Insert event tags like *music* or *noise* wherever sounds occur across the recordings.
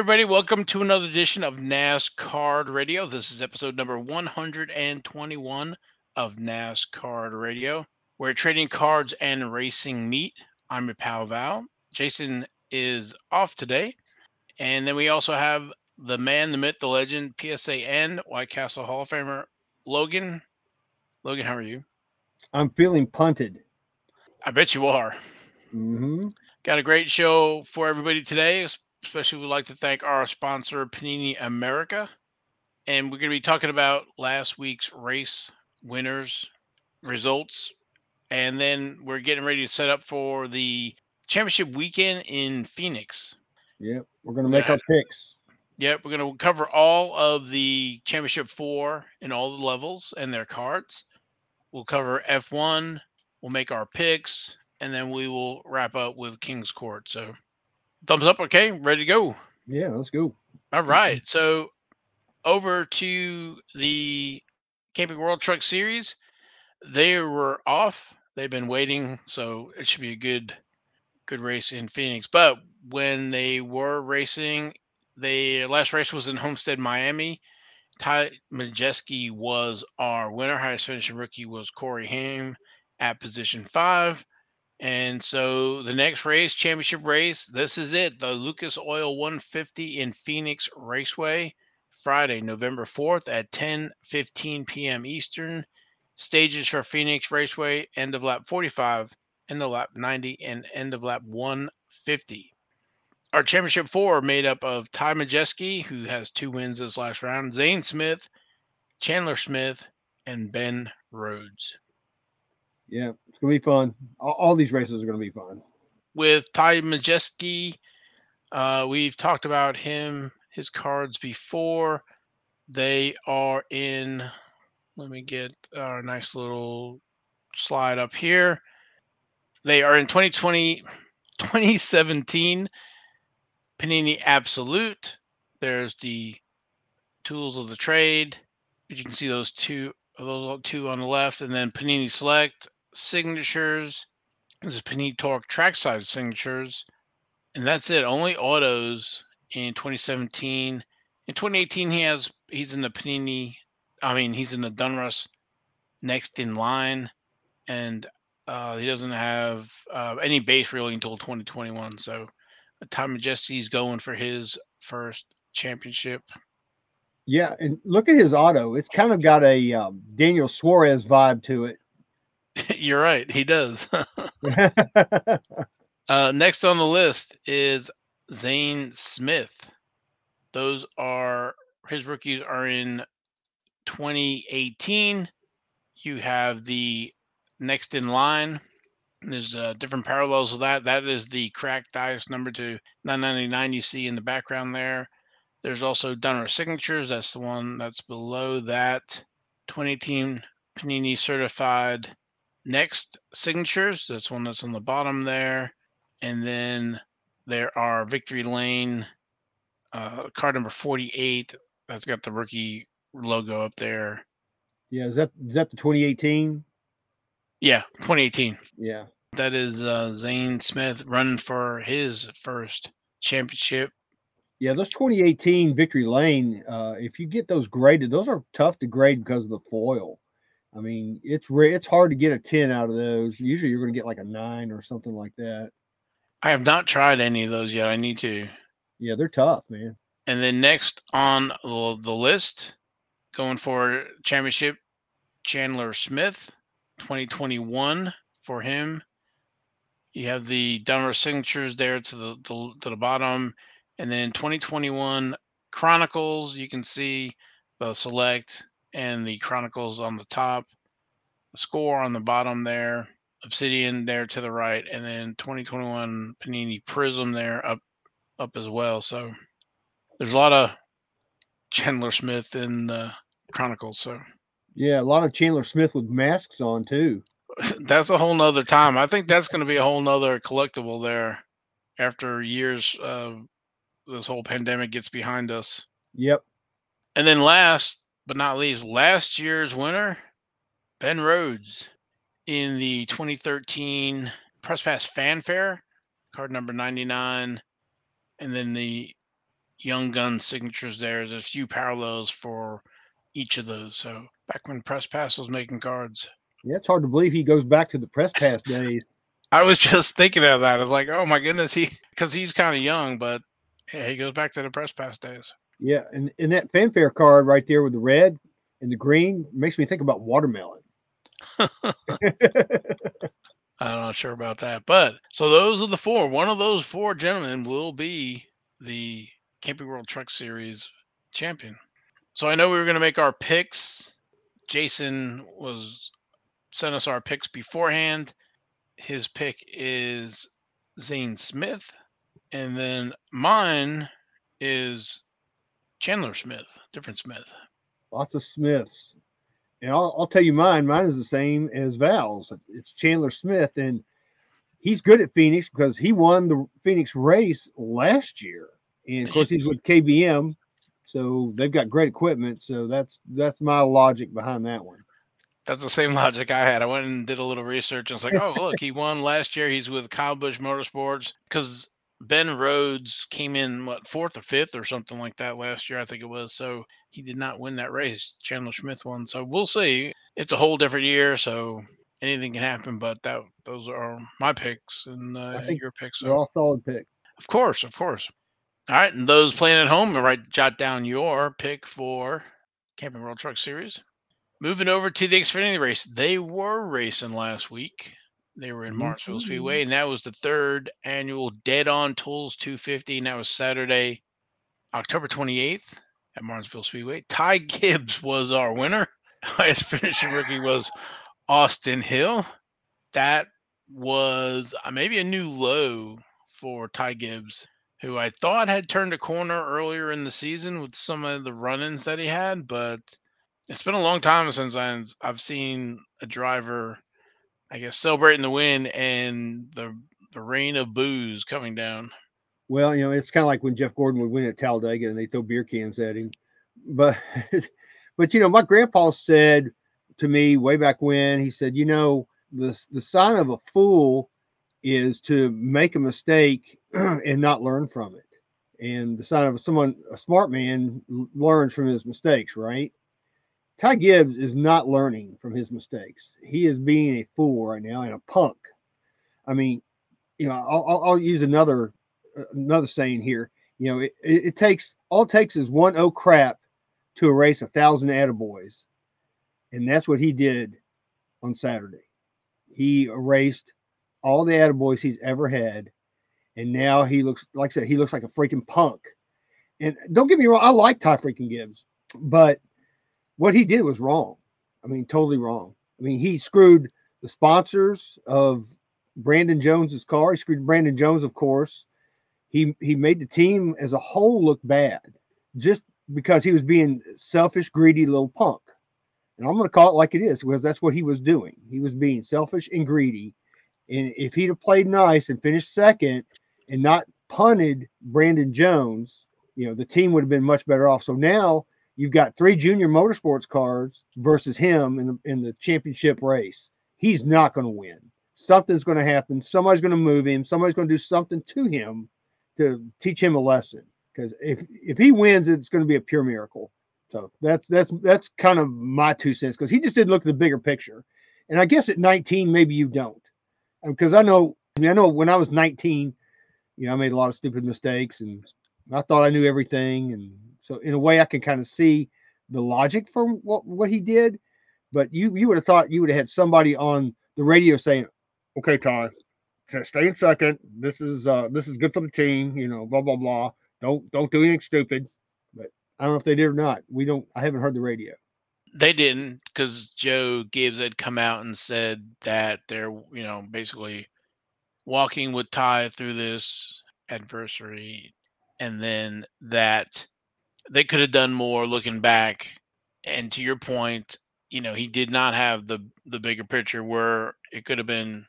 Everybody, welcome to another edition of NASCAR Radio. This is episode number 121 of NASCAR Radio, where trading cards and racing meet. I'm your pal Val. Jason is off today. And then we also have the man, the myth, the legend, PSAN, White Castle Hall of Famer, Logan. Logan, how are you? I'm feeling punted. I bet you are. Mm-hmm. Got a great show for everybody today. Especially, we'd like to thank our sponsor, Panini America. And we're going to be talking about last week's race winners, results. And then we're getting ready to set up for the championship weekend in Phoenix. Yep. We're going to make our picks. Yep. We're going to cover all of the championship four in all the levels and their cards. We'll cover F1. We'll make our picks. And then we will wrap up with King's Court. So, thumbs up. Okay. Ready to go. Yeah. Let's go. All right. So, over to the Camping World Truck Series. They were off. They've been waiting, so it should be a good good race in Phoenix. But when they were racing, they last race was in Homestead, Miami. Ty Majeski was our winner. Highest finishing rookie was Corey Heim at position five. And so the next race, championship race, this is it. The Lucas Oil 150 in Phoenix Raceway, Friday, November 4th at 10 15 p.m. Eastern. Stages for Phoenix Raceway, end of lap 45, end of lap 90, and end of lap 150. Our championship four made up of Ty Majeski, who has two wins this last round, Zane Smith, Chandler Smith, and Ben Rhodes. Yeah, it's gonna be fun. All, all these races are gonna be fun. With Ty Majeski, uh, we've talked about him, his cards before. They are in. Let me get our nice little slide up here. They are in 2020, 2017 *laughs* Panini Absolute. There's the tools of the trade. which You can see those two, those two on the left, and then Panini Select signatures. Is Panini Torque trackside signatures, and that's it. Only autos in 2017. In 2018, he has he's in the Panini. I mean, he's in the Donruss next in line, and uh, he doesn't have uh, any base really until 2021. So, Ty Majeski's going for his first championship. Yeah, and look at his auto. It's kind of got a um, Daniel Suarez vibe to it. *laughs* You're right. He does. *laughs* *laughs* uh, next on the list is Zane Smith. Those are his rookies are in 2018. You have the next in line. There's uh, different parallels of that. That is the cracked dice number to 999 you see in the background there. There's also Donruss Signatures. That's the one that's below that. 2018 Panini certified next signatures. That's one that's on the bottom there. And then there are Victory Lane uh, card number 48. That's got the rookie logo up there. Yeah, is that is that the 2018? Yeah, 2018. Yeah. That is uh, Zane Smith running for his first championship. Yeah, those 2018 Victory Lane, uh, if you get those graded, those are tough to grade because of the foil. I mean, it's re- it's hard to get a 10 out of those. Usually you're going to get like a 9 or something like that. I have not tried any of those yet. I need to. Yeah, they're tough, man. And then next on the the list, going for championship, Chandler Smith, 2021 for him. You have the Donruss signatures there to the, the to the bottom, and then 2021 Chronicles. You can see the select and the Chronicles on the top, score on the bottom there, Obsidian there to the right, and then 2021 Panini Prism there up up as well. So there's a lot of Chandler Smith in the Chronicles. So Yeah, a lot of Chandler Smith with masks on too. *laughs* that's a whole nother time. I think that's going to be a whole nother collectible there after years of this whole pandemic gets behind us. Yep. And then last but not least, last year's winner, Ben Rhodes in the 2013 Press Pass Fanfare, card number 99. And then the young gun signatures there. There's a few parallels for each of those. So back when Press Pass was making cards. Yeah, it's hard to believe he goes back to the Press Pass *laughs* days. I was just thinking of that. I was like, oh my goodness, he because he's kind of young, but yeah, he goes back to the Press Pass days. Yeah, and, and that fanfare card right there with the red and the green makes me think about watermelon. *laughs* I'm not sure about that. But so those are the four. One of those four gentlemen will be the Camping World Truck Series champion. So I know we were going to make our picks. Jason was sent us our picks beforehand. His pick is Zane Smith. And then mine is Chandler Smith, different Smith. Lots of Smiths. And I'll, I'll tell you mine. Mine is the same as Val's. It's Chandler Smith, and he's good at Phoenix because he won the Phoenix race last year, and of course he's with KBM, so they've got great equipment. So that's that's my logic behind that one. That's the same *laughs* logic I had. I went and did a little research and it's like, *laughs* oh look, he won last year. He's with Kyle Busch Motorsports because Ben Rhodes came in what fourth or fifth or something like that last year, I think it was. So he did not win that race. Chandler Smith won. So we'll see. It's a whole different year, so anything can happen. But that those are my picks and uh, I think your picks. They're all solid picks. Of course, of course. All right, and those playing at home, write jot down your pick for Camping World Truck Series. Moving over to the Xfinity race, they were racing last week. They were in Martinsville mm-hmm. Speedway, and that was the third annual Dead On Tools 250, and that was Saturday, October 28th at Martinsville Speedway. Ty *laughs* Gibbs was our winner. *laughs* Highest finishing rookie *laughs* was Austin Hill. That was uh, maybe a new low for Ty Gibbs, who I thought had turned a corner earlier in the season with some of the run ins that he had, but it's been a long time since I've, I've seen a driver I guess celebrating the win and the the rain of booze coming down. Well, you know, it's kind of like when Jeff Gordon would win at Talladega and they throw beer cans at him. But *laughs* but you know, my grandpa said to me way back when, he said, you know, the the sign of a fool is to make a mistake *clears throat* and not learn from it. And the sign of someone a smart man learns from his mistakes, right? Ty Gibbs is not learning from his mistakes. He is being a fool right now and a punk. I mean, you know, I'll, I'll use another uh, another saying here. You know, it, it, takes all it takes is one oh crap to erase a thousand attaboys, and that's what he did on Saturday. He erased all the attaboys he's ever had, and now he looks like I said he looks like a freaking punk. And don't get me wrong, I like Ty freaking Gibbs, but what he did was wrong. I mean, totally wrong. I mean, he screwed the sponsors of Brandon Jones's car. He screwed Brandon Jones, of course. He he made the team as a whole look bad just because he was being selfish, greedy little punk. And I'm going to call it like it is because that's what he was doing. He was being selfish and greedy. And if he'd have played nice and finished second and not punted Brandon Jones, you know, the team would have been much better off. So now You've got three junior motorsports cars versus him in the in the championship race. He's not going to win. Something's going to happen. Somebody's going to move him. Somebody's going to do something to him to teach him a lesson. Because if if he wins, it's going to be a pure miracle. So that's that's that's kind of my two cents. Because he just didn't look at the bigger picture. And I guess at 19, maybe you don't. Um, because I know, I mean, I know when I was 19, you know, I made a lot of stupid mistakes and I thought I knew everything and so in a way, I can kind of see the logic for what, what he did. But you you would have thought you would have had somebody on the radio saying, "Okay, Ty, stay in second. This is uh this is good for the team. You know, blah blah blah. Don't don't do anything stupid." But I don't know if they did or not. We don't. I haven't heard the radio. They didn't because Joe Gibbs had come out and said that they're you know basically walking with Ty through this adversary, and then that they could have done more looking back. And to your point, you know, he did not have the the bigger picture where it could have been,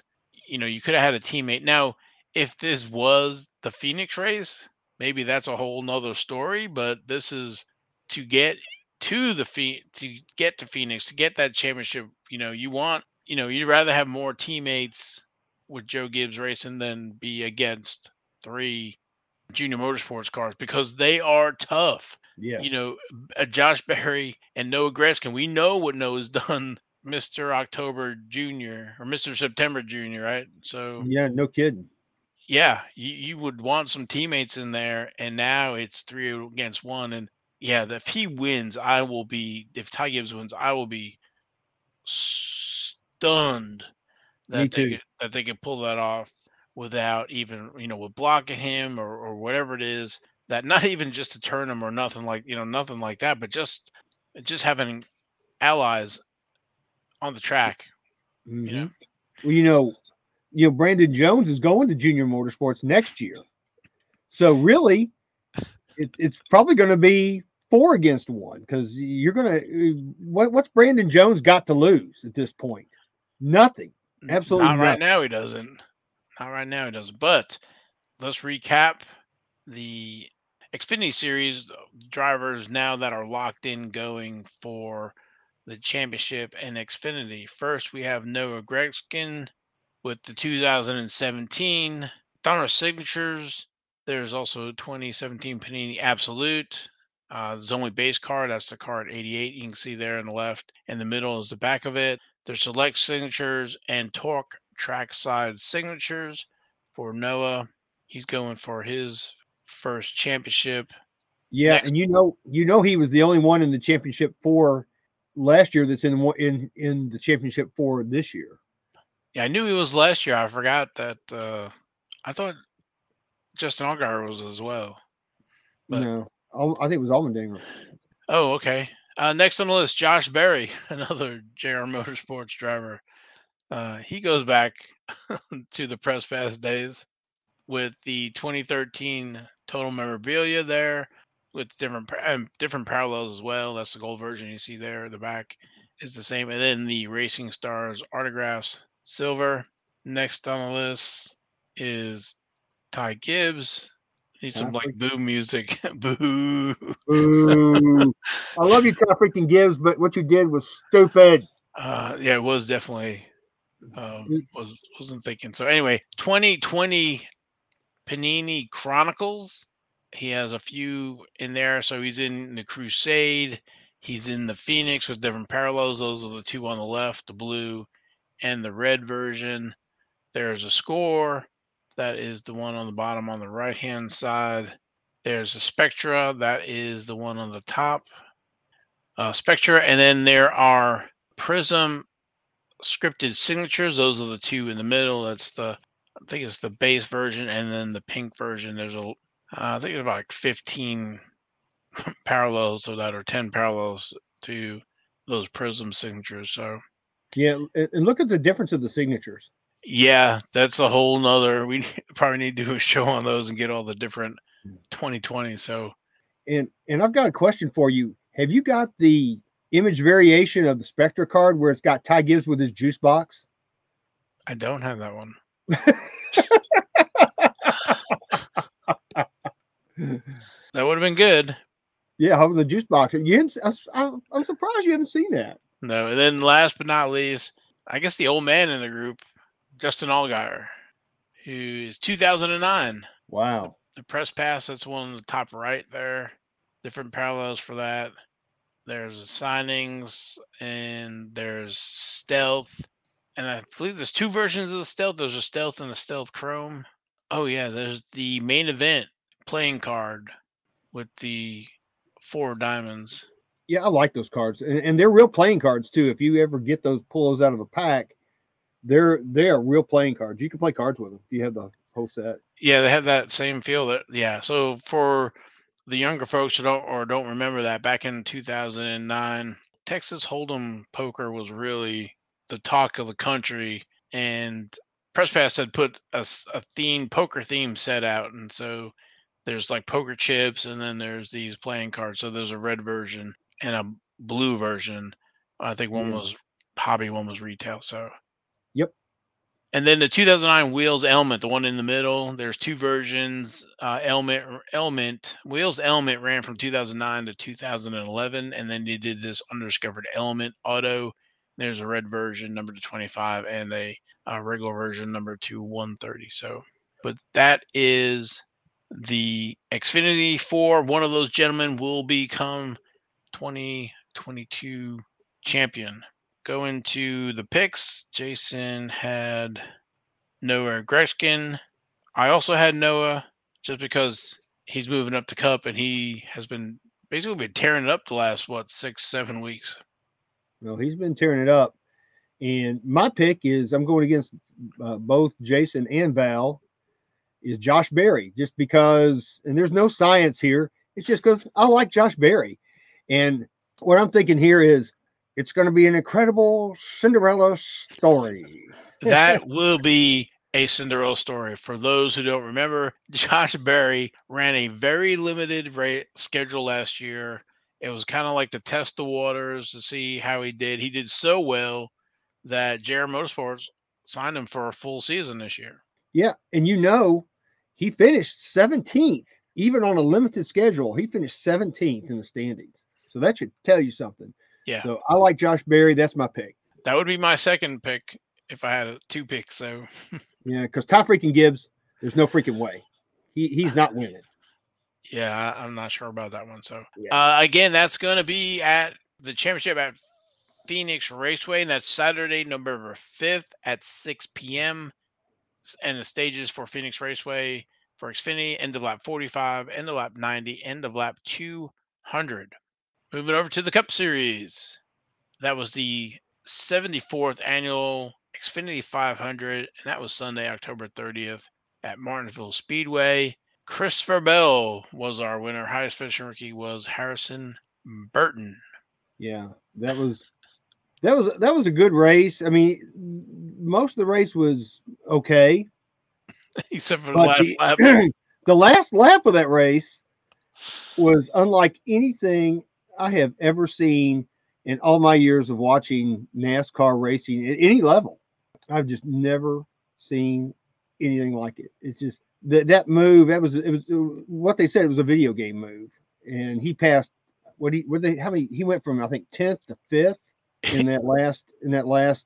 you know, you could have had a teammate. Now, if this was the Phoenix race, maybe that's a whole nother story. But this is to get to the feet to get to Phoenix to get that championship. You know, you want, you know, you'd rather have more teammates with Joe Gibbs racing than be against three junior motorsports cars because they are tough. Yes. You know, uh, Josh Berry and Noah Gragson. We know what Noah's *laughs* done, Mister October Junior or Mister September Junior, right? So Yeah, no kidding. yeah, you, you would want some teammates in there, and now it's three against one. And yeah, if he wins, I will be. If Ty Gibbs wins, I will be stunned Me that they could, that they could pull that off without even you know with blocking him or or whatever it is. That not even just to turn him or nothing like you know nothing like that, but just just having allies on the track. You know, Mhm. Well, you know, you know, Brandon Jones is going to junior motorsports next year. So really, it, it's probably going to be four against one because you're going to what, what's Brandon Jones got to lose at this point? Nothing. Absolutely Not right now he doesn't. Not right now he doesn't. But let's recap the Xfinity Series uh, drivers now that are locked in going for the championship and Xfinity. First, we have Noah Gragson with the 2017 Donruss Signatures. There's also 2017 Panini Absolute. Uh, only base card. That's the card 88. You can see there on the left. In the middle is the back of it. There's select signatures and torque trackside signatures for Noah. He's going for his first championship. Yeah, and you know, you know, he was the only one in the championship four last year that's in in in the championship four this year. Yeah, I knew he was last year. I forgot that. Uh, I thought Justin Allgaier was as well. But- no, I think it was Allmendinger. Oh, okay. Uh, next on the list, Josh Berry, *laughs* another JR Motorsports driver. Uh, he goes back *laughs* to the press pass days with the 2013 total memorabilia there, with different um, different parallels as well. That's the gold version you see there. The back is the same, and then the Racing Stars autographs, silver. Next on the list is Ty Gibbs. Need some like boo music. *laughs* boo. boo. *laughs* I love you, Ty freaking Gibbs, but what you did was stupid. Uh, yeah, it was definitely um, Mm. was wasn't thinking. So anyway, 2020 Panini Chronicles. He has a few in there. So he's in the Crusade. He's in the Phoenix with different parallels. Those are the two on the left, the blue and the red version. There's a score. That is the one on the bottom on the right hand side. There's a Spectra. That is the one on the top. Uh, Spectra. And then there are Prism scripted signatures. Those are the two in the middle. That's the I think it's the base version, and then the pink version. There's a uh, I think there's about like 15 *laughs* parallels to that, or 10 parallels to those Prism signatures. So Yeah, and and look at the difference of the signatures. yeah, that's a whole nother. We *laughs* probably need to do a show on those and get all the different 2020. So And and I've got a question for you. Have you got the image variation of the Spectra card where it's got Ty Gibbs with his juice box? I don't have that one. That would have been good. Yeah, having the juice box. You hadn't, I, I'm I'm surprised you haven't seen that. No, and then last but not least, I guess the old man in the group, Justin Allgaier, who is 2009. Wow. The press pass, that's one on the top right there. Different parallels for that. There's signings and there's stealth. And I believe there's two versions of the stealth. There's a stealth and a stealth chrome. Oh yeah, there's the main event playing card with the four diamonds. Yeah, I like those cards, and, and they're real playing cards too. If you ever get those, pull those out of a pack, they're they are real playing cards. You can play cards with them if you have the whole set. Yeah, they have that same feel. That yeah. So for the younger folks who don't or don't remember that, back in 2009, Texas Hold'em poker was really the talk of the country, and Press Pass had put a theme poker theme set out, and so there's like poker chips, and then there's these playing cards. So there's a red version and a blue version. I think one Yeah. was hobby, one was retail. So Yep. and then the 2009 Wheels Element, the one in the middle. There's two versions. Uh, Element, Element Wheels Element ran from 2009 to 2011, and then they did this undiscovered Element Auto. There's a red version, number to 25, and a, uh regular version, number to 130. So, but that is the Xfinity for one of those gentlemen will become 2022 champion. Going to the picks, Jason had Noah Gragson. I also had Noah just because he's moving up to Cup and he has been basically been tearing it up the last what six seven weeks. Well, he's been tearing it up, and my pick is I'm going against uh, both Jason and Val. Is Josh Berry just because? And there's no science here. It's just because I like Josh Berry, and what I'm thinking here is it's going to be an incredible Cinderella story. *laughs* that will be a Cinderella story. For those who don't remember, *laughs* Josh Berry ran a very limited rate schedule last year. It was kind of like to test the waters to see how he did. He did so well that JR Motorsports signed him for a full season this year. Yeah, and you know, he finished 17th even on a limited schedule. He finished 17th in the standings. So that should tell you something. Yeah. So I like Josh Berry. That's my pick. That would be my second pick if I had two picks. So *laughs* yeah, because Ty freaking Gibbs, there's no freaking way. He he's not winning. Yeah, I'm not sure about that one. So yeah. uh, again, that's going to be at the championship at Phoenix Raceway, and that's Saturday, November 5th at 6 p.m. And the stages for Phoenix Raceway for Xfinity, end of lap 45, end of lap 90, end of lap 200. Moving over to the Cup Series. That was the 74th annual Xfinity 500, and that was Sunday, October 30th at Martinsville Speedway. Christopher Bell was our winner. Highest finishing rookie was Harrison Burton. Yeah, that was that was that was a good race. I mean, most of the race was okay, *laughs* except for the last the, lap. *clears throat* the last lap of that race was unlike anything I have ever seen in all my years of watching NASCAR racing at any level. I've just never seen anything like it. It's just that that move. That was it was what they said. It was a video game move, and he passed. What he what they how many he went from I think tenth to fifth in that *laughs* last in that last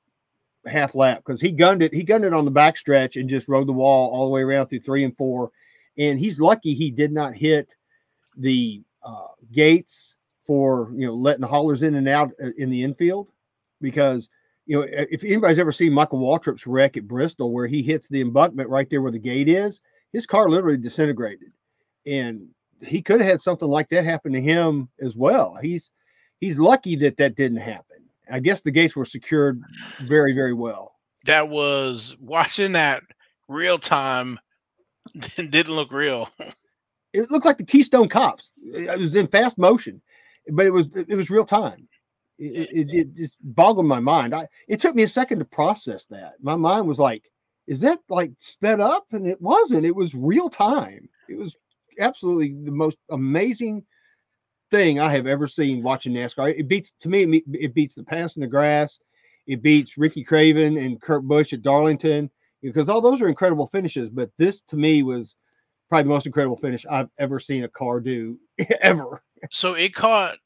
half lap because he gunned it. He gunned it on the back stretch and just rode the wall all the way around through three and four. And he's lucky he did not hit the uh, gates for you know letting the haulers in and out uh, in the infield because you know if anybody's ever seen Michael Waltrip's wreck at Bristol where he hits the embankment right there where the gate is, his car literally disintegrated, and he could have had something like that happen to him as well. He's he's lucky that that didn't happen. I guess the gates were secured very very well. That was watching that real time *laughs* didn't look real. it looked like the Keystone Cops. It was in fast motion but it was it was real time. It, it, it just boggled my mind. I it took me a second to process that. My mind was like, "Is that like sped up?" And it wasn't. It was real time. It was absolutely the most amazing thing I have ever seen watching NASCAR. It beats to me. It beats the pass in the grass. It beats Ricky Craven and Kurt Busch at Darlington because all those are incredible finishes. But this to me was probably the most incredible finish I've ever seen a car do *laughs* ever. So it caught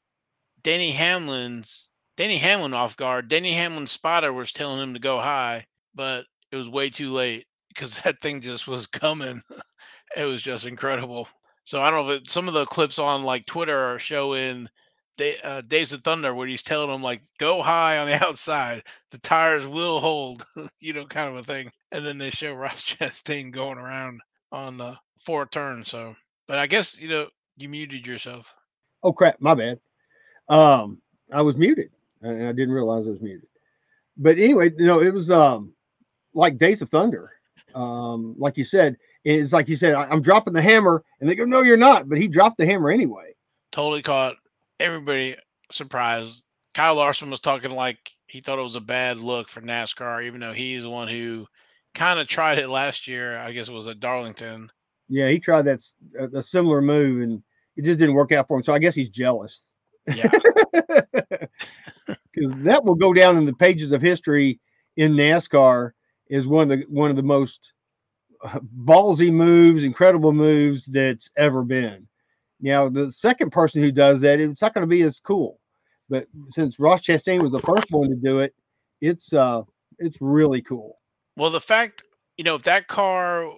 Danny Hamlin's Danny Hamlin off guard. Danny Hamlin's spotter was telling him to go high, but it was way too late because that thing just was coming. *laughs* it was just incredible. So I don't know if some of the clips on like Twitter are showing uh, Days of Thunder where he's telling them like go high on the *laughs* outside, the tires will hold, *laughs* you know, kind of a thing. And then they show Ross Chastain going around on the four turns. So, but I guess you know you muted yourself. Oh crap, my bad. Um, I was muted and I didn't realize I was muted. But anyway, you know, it was um like Days of Thunder. Um, like you said, it's like you said, I'm dropping the hammer, and they go, No, you're not, but he dropped the hammer anyway. Totally caught everybody surprised. Kyle Larson was talking like he thought it was a bad look for NASCAR, even though he's the one who kind of tried it last year. I guess it was at Darlington. Yeah, he tried that a, a similar move, and it just didn't work out for him. So I guess he's jealous. Yeah. *laughs* Because that will go down in the pages of history in NASCAR is one of the one of the most uh, ballsy moves, incredible moves that's ever been. Now, the second person who does that, it's not going to be as cool. But since Ross Chastain was the first one to do it, it's uh it's really cool. Well, the fact, you know, if that car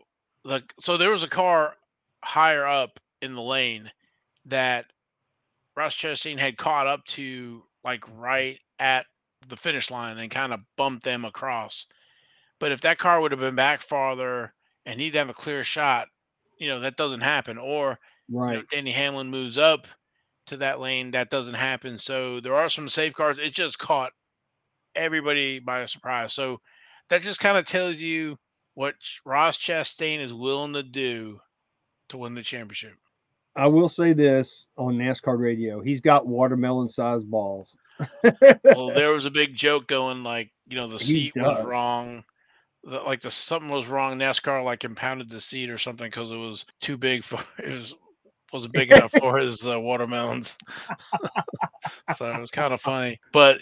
like so there was a car higher up in the lane that Ross Chastain had caught up to like right at the finish line and kind of bumped them across. But if that car would have been back farther and he'd have a clear shot, you know, that doesn't happen. Or Right. you know, Danny Hamlin moves up to that lane, that doesn't happen. So there are some safeguards. It just caught everybody by surprise. So that just kind of tells you what Ross Chastain is willing to do to win the championship. I will say this on NASCAR radio: he's got watermelon-sized balls. Well, there was a big joke going like, you know, the *laughs* He seat was wrong. The, like the something was wrong. NASCAR like impounded the seat or something because it was too big for *laughs* it was wasn't big enough *laughs* for his uh, watermelons. *laughs* so it was kind of funny. But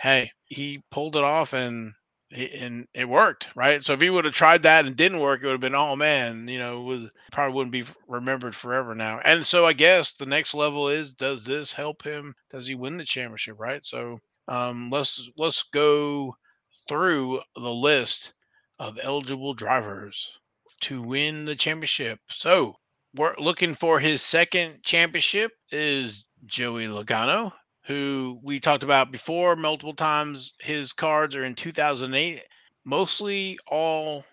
hey, he pulled it off and and it worked, right? So if he would have tried that and didn't work, it would have been oh man, you know, it was probably wouldn't be remembered forever now. And so I guess the next level is does this help him? Does he win the championship, right? So um let's let's go through the list of eligible drivers to win the championship. So we're looking for his second championship is Joey Logano, who we talked about before multiple times. His cards are in 2008, mostly all,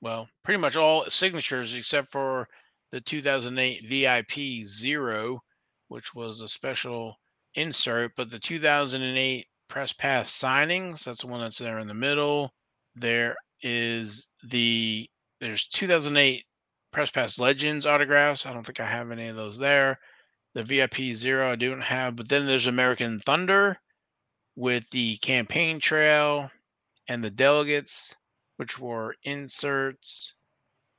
well, pretty much all signatures except for the 2008 VIP Zero, which was a special insert. But the 2008 press pass signings, that's the one that's there in the middle. There is the there's 2008 press pass legends autographs. I don't think I have any of those there. The VIP zero I don't have, but then there's American Thunder with the campaign trail and the delegates, which were inserts,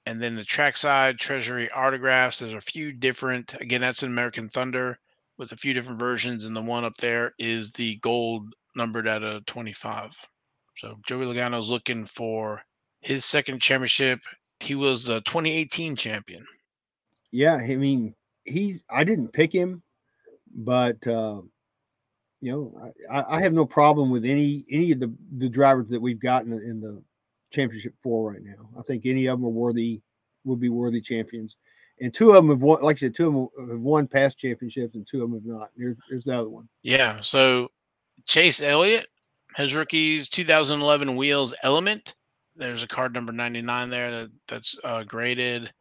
and then the trackside treasury autographs. There's a few different. Again, that's an American Thunder with a few different versions, and the one up there is the gold numbered at a 25. So Joey Logano's looking for his second championship. He was the 2018 champion. Yeah, I mean, he's. I didn't pick him, but uh, you know, I, I- have no problem with any any of the the drivers that we've gotten in the championship four right now. I think any of them are worthy would be worthy champions, and two of them have won. Like I said, two of them have won past championships, and two of them have not. There's there's the other one. Yeah. So Chase Elliott, his rookies 2011 Wheels Element. There's a card number 99 there that, that's uh, graded.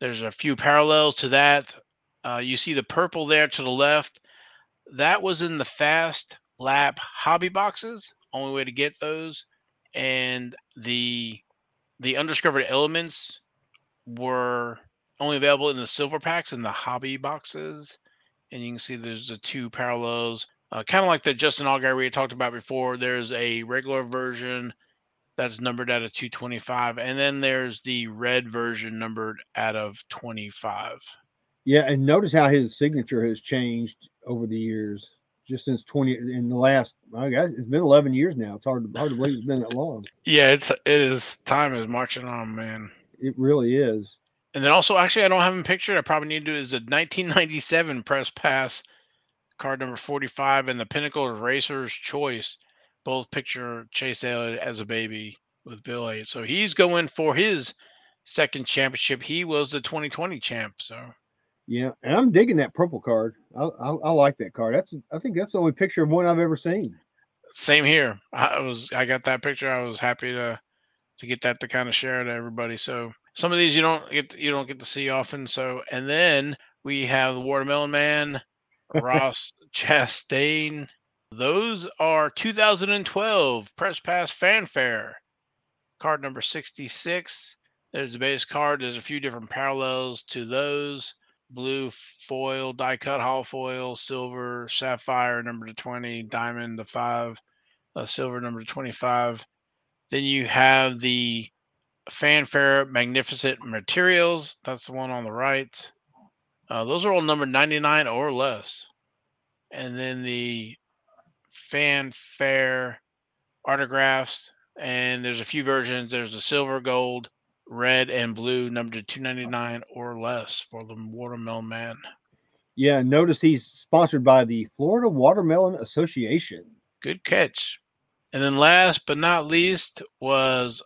There's a few parallels to that. Uh, you see the purple there to the left. That was in the fast lap hobby boxes. Only way to get those. And the the undiscovered elements were only available in the silver packs and the hobby boxes. And you can see there's the two parallels, uh, kind of like the Justin Allgaier we had talked about before. There's a regular version that's numbered out of 225, and then there's the red version numbered out of 25. Yeah, and notice how his signature has changed over the years. Just since twenty in the last, I guess it's been eleven years now. It's hard to hard to believe it's been that long. *laughs* Yeah, it's it is time is marching on, man. It really is. And then also, actually, I don't have him pictured. I probably need to do is the 1997 press pass card number 45 and the Pinnacle Racer's Choice. Both picture Chase Elliott as a baby with Bill Elliott. So he's going for his second championship. He was the 2020 champ. So Yeah, and I'm digging that purple card. I, I, I like that card. That's I think that's the only picture of one I've ever seen. same here. I was I got that picture. I was happy to to get that to kind of share to everybody. So some of these you don't get to, you don't get to see often. So and then we have the Watermelon Man, Ross Chastain. Those are 2012 Press Pass Fanfare card number 66. There's the base card. There's a few different parallels to those blue foil, die cut hollow foil, silver, sapphire, number to 20, diamond to 5, uh, silver, number to 25. Then you have the fanfare magnificent materials. That's the one on the right. Uh, those are all numbered 99 or less. And then the fanfare autographs. And there's a few versions. There's the silver, gold, red, and blue, numbered to 299 or less for the Watermelon Man. Yeah, notice he's sponsored by the Florida Watermelon Association. Good catch. And then last but not least was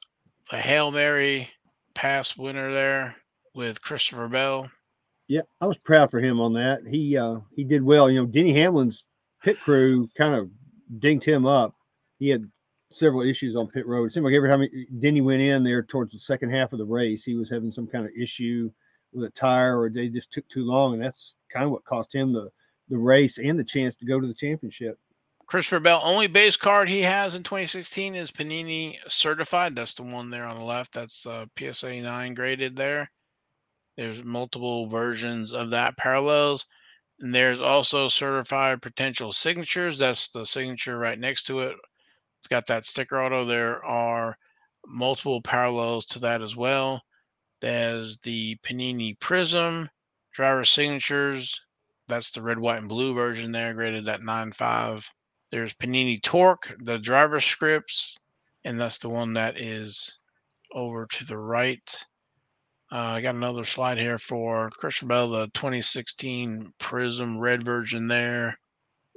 the Hail Mary pass winner there. with Christopher Bell. Yeah, I was proud for him on that. He uh he did well. You know, Denny Hamlin's pit crew kind of dinged him up. He had several issues on pit road. It seemed like every time Denny went in there towards the second half of the race, he was having some kind of issue with a tire or they just took too long. And that's kind of what cost him the, the race and the chance to go to the championship. Christopher Bell, only base card he has in 2016 is Panini certified. That's the one there on the left. That's uh, PSA 9 graded there. There's multiple versions of that parallels. And there's also certified potential signatures. That's the signature right next to it. It's got that sticker auto. There are multiple parallels to that as well. There's the Panini Prism driver signatures. That's the red, white, and blue version there, graded at 9.5. There's Panini Torque, the driver scripts, and that's the one that is over to the right. Uh, I got another slide here for Christian Bell, the 2016 Prism red version there.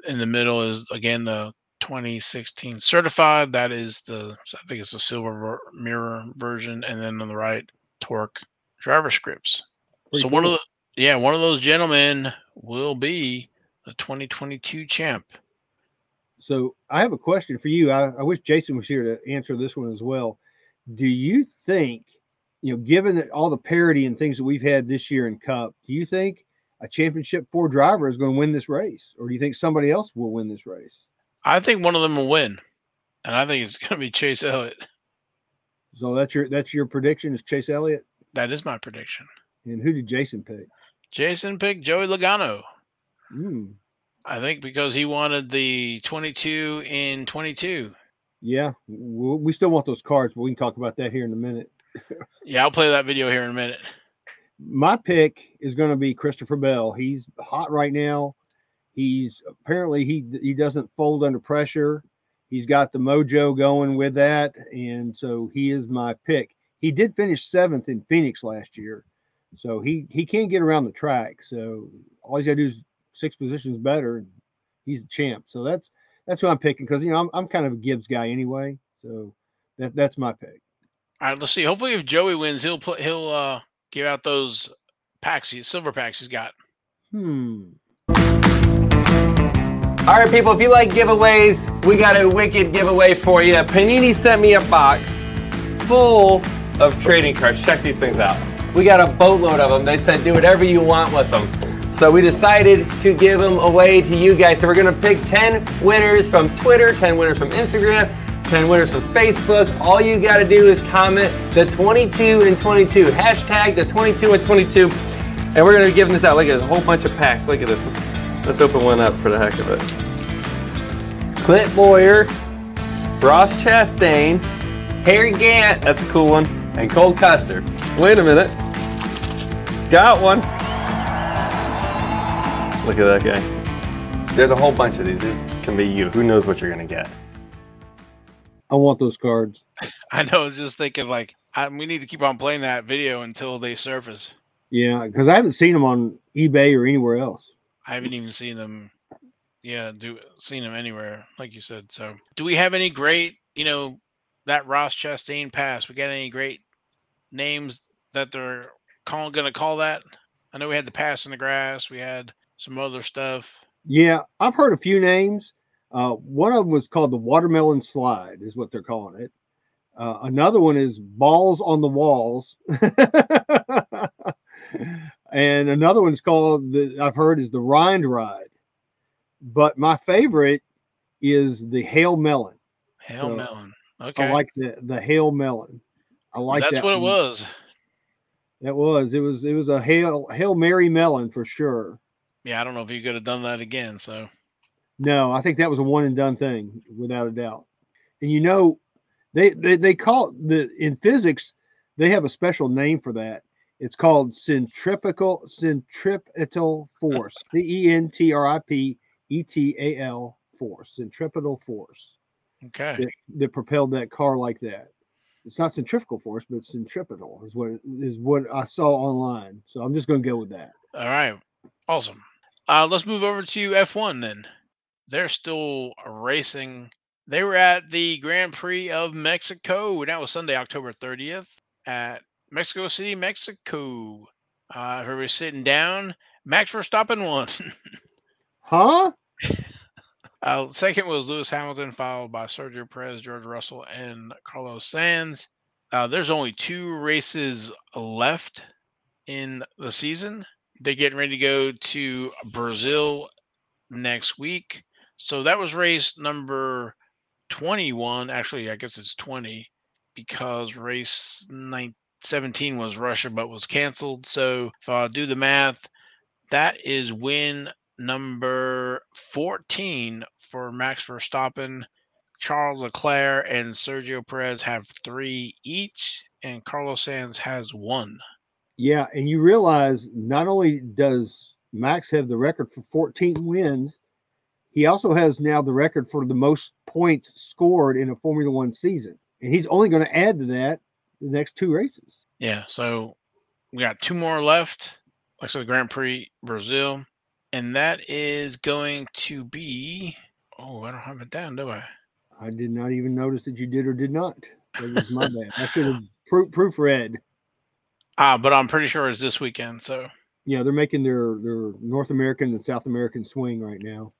In the middle is again the 2016 certified. That is the I think it's the silver mirror version, and then on the right, Torque driver scripts. Pretty so cool. one of the yeah one of those gentlemen will be the 2022 champ. So I have a question for you. I, I wish Jason was here to answer this one as well. Do you think you know, given that all the parity and things that we've had this year in Cup, do you think a championship four driver is going to win this race, or do you think somebody else will win this race? I think one of them will win, and I think it's going to be Chase Elliott. So that's your that's your prediction is Chase Elliott. That is my prediction. And who did Jason pick? Jason picked Joey Logano. Mm. I think because he wanted the 22 in 22. Yeah, we still want those cards, but we can talk about that here in a minute yeah, I'll play that video here in a minute. My pick is going to be Christopher Bell. He's hot right now. He's apparently he he doesn't fold under pressure. He's got the mojo going with that, and so he is my pick. He did finish seventh in Phoenix last year, so he he can get around the track. So all he's got to do is six positions better. He's a champ. So that's that's who I'm picking because you know I'm I'm kind of a Gibbs guy anyway. So that that's my pick. All right, let's see. Hopefully, if Joey wins, he'll put he'll uh give out those packs, silver packs he's got. Hmm. All right, people, if you like giveaways, we got a wicked giveaway for you. Panini sent me a box full of trading cards. Check these things out. We got a boatload of them. They said do whatever you want with them. So we decided to give them away to you guys. So we're going to pick 10 winners from Twitter, 10 winners from Instagram, 10 winners from Facebook. All you got to do is comment the 22 and 22. Hashtag the 22 and 22. And we're going to be giving this out. Look at a whole bunch of packs. Look at this. Let's, let's open one up for the heck of it. Clint Bowyer, Ross Chastain, Harry Gant. That's a cool one. And Cole Custer. Wait a minute. Got one. Look at that guy. There's a whole bunch of these. This can be you. Who knows what you're going to get. I want those cards. *laughs* I know. I was just thinking, like, I, we need to keep on playing that video until they surface. Yeah, because I haven't seen them on eBay or anywhere else. I haven't even seen them. Yeah, do seen them anywhere, like you said. So, do we have any great, you know, that Ross Chastain pass? We got any great names that they're calling going to call that? I know we had the pass in the grass. We had some other stuff. Yeah, I've heard a few names. Uh, one of them was called the watermelon slide, is what they're calling it. Uh, another one is balls on the walls. *laughs* and another one's called the I've heard is the rind ride. But my favorite is the hail melon. Hail so melon. Okay. I like the the hail melon. I like That's that what one. it was. It was. It was. It was a hail hail Mary melon for sure. Yeah, I don't know if you could have done that again. So no, I think that was a one and done thing without a doubt. And you know, they they, they call the in physics they have a special name for that. It's called centripetal centripetal force. The *laughs* C E N T R I P E T A L force. Centripetal force. Okay. That, that propelled that car like that. It's not centrifugal force, but centripetal is what is what I saw online. So I'm just going to go with that. All right. Awesome. Uh, let's move over to F1 then they're still racing. They were at the Grand Prix of Mexico. That was Sunday, October 30th at Mexico City, Mexico. Uh, everybody's sitting down. Max Verstappen won. *laughs* Huh? uh, second was Lewis Hamilton, followed by Sergio Perez, George Russell, and Carlos Sainz. Uh, there's only two races left in the season. They're getting ready to go to Brazil next week. So that was race number 21. Actually, I guess it's 20 because race 9, 17 was Russia but was canceled. So if I do the math, that is win number 14 for Max Verstappen. Charles Leclerc and Sergio Perez have three each, and Carlos Sainz has one. Yeah, and you realize not only does Max have the record for 14 wins, he also has now the record for the most points scored in a Formula One season. And he's only going to add to that the next two races. Yeah, so we got two more left. Like I said, Grand Prix Brazil. And that is going to be oh, I don't have it down, do I? I did not even notice that you did or did not. That was my bad. I should have *laughs* proof proofread. Ah, but I'm pretty sure it's this weekend. So Yeah, they're making their their North American and South American swing right now.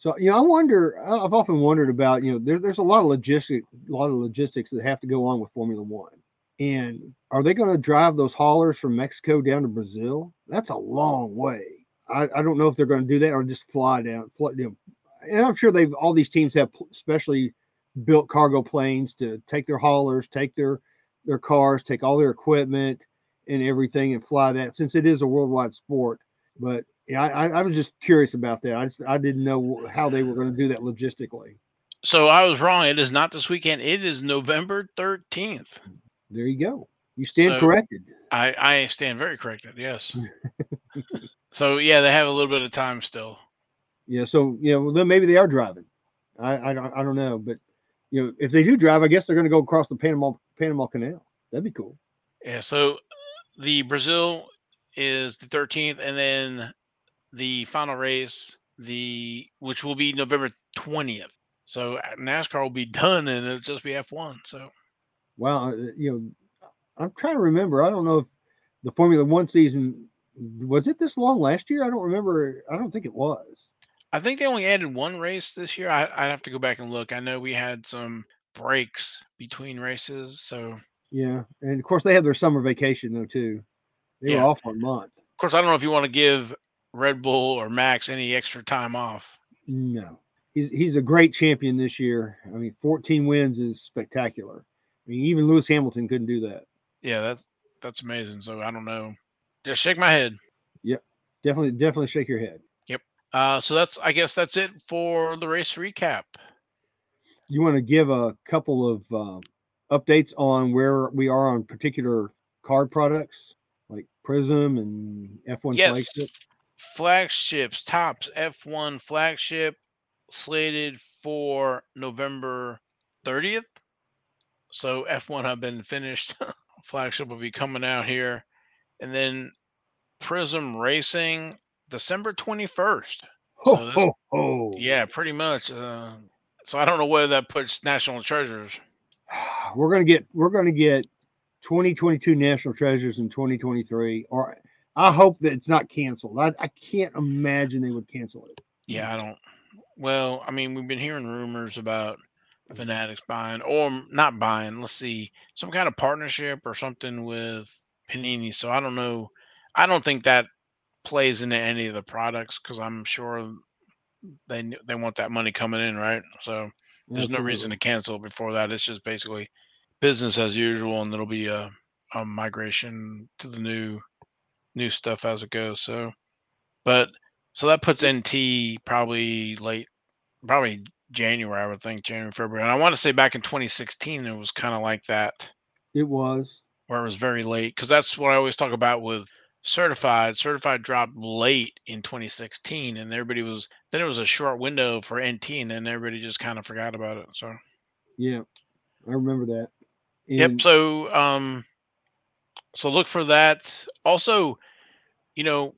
So you know, I wonder. I've often wondered about you know, there, there's a lot of logistic, a lot of logistics that have to go on with Formula One, and are they going to drive those haulers from Mexico down to Brazil? That's a long way. I, I don't know if they're going to do that or just fly down. Fly, you know, and I'm sure they've all these teams have pl- specially built cargo planes to take their haulers, take their their cars, take all their equipment and everything, and fly that since it is a worldwide sport. But yeah, I, I- was just curious about that. I just I didn't know how they were going to do that logistically. so I was wrong. It is not this weekend. It is November 13th. There you go. You stand So- corrected. I I stand very corrected. Yes. *laughs* so yeah, they have a little bit of time still. Yeah. So you know, well, then maybe they are driving. I I don't I don't know, but you know, if they do drive, I guess they're going to go across the Panama Panama Canal. That'd be cool. Yeah. So the Brazil is the 13th, and then the final race, the which will be November 20th. So uh, NASCAR will be *laughs* done, and it'll just be F1. So Wow. uh, You know, I'm trying to remember. I don't know if the Formula One season was it this long last year. I don't remember. I don't think it was. I think they only added one race this year. I, I'd have to go back and look. I know we had some breaks between races, so Yeah, and of course they have their summer vacation though too. They Yeah. were off for a month. Of course I don't know if you want to give Red Bull or Max any extra time off. No, he's he's a great champion this year. I mean, 14 wins is spectacular. I mean, even Lewis Hamilton couldn't do that. Yeah, that's that's amazing. So I don't know. Just shake my head. Yep, definitely, definitely shake your head. Yep. Uh, so that's I guess that's it for the race recap. You want to give a couple of uh, updates on where we are on particular card products like Prism and F1 Yes, flagship. Flagships, Topps, F1 flagship slated for November 30th. So F1 have been finished. *laughs* flagship will be coming out here, and then Prism Racing December 21st. Ho So ho ho! Yeah, pretty much. Uh, so I don't know where that puts National Treasures. *sighs* we're gonna get we're gonna get 2022 national treasures in 2023 or i hope that it's not canceled i, I can't imagine they would cancel it Yeah, I don't. Well, I mean, we've been hearing rumors about Fanatics buying or not buying. Let's see, some kind of partnership or something with Panini. So I don't know. I don't think that plays into any of the products because I'm sure they they want that money coming in, right? So there's no reason to cancel it before that. It's just basically business as usual, and there'll be a, a migration to the new new stuff as it goes. So, but so that puts NT probably late, probably January, I would think January, February. And I want to say back in 2016, it was kind of like that, it was where it was very late, because that's what I always talk about with certified. Certified dropped late in 2016, and everybody was then it was a short window for NT, and then everybody just kind of forgot about it. So. yeah i remember that Yep. So um so look for that. Also, you know,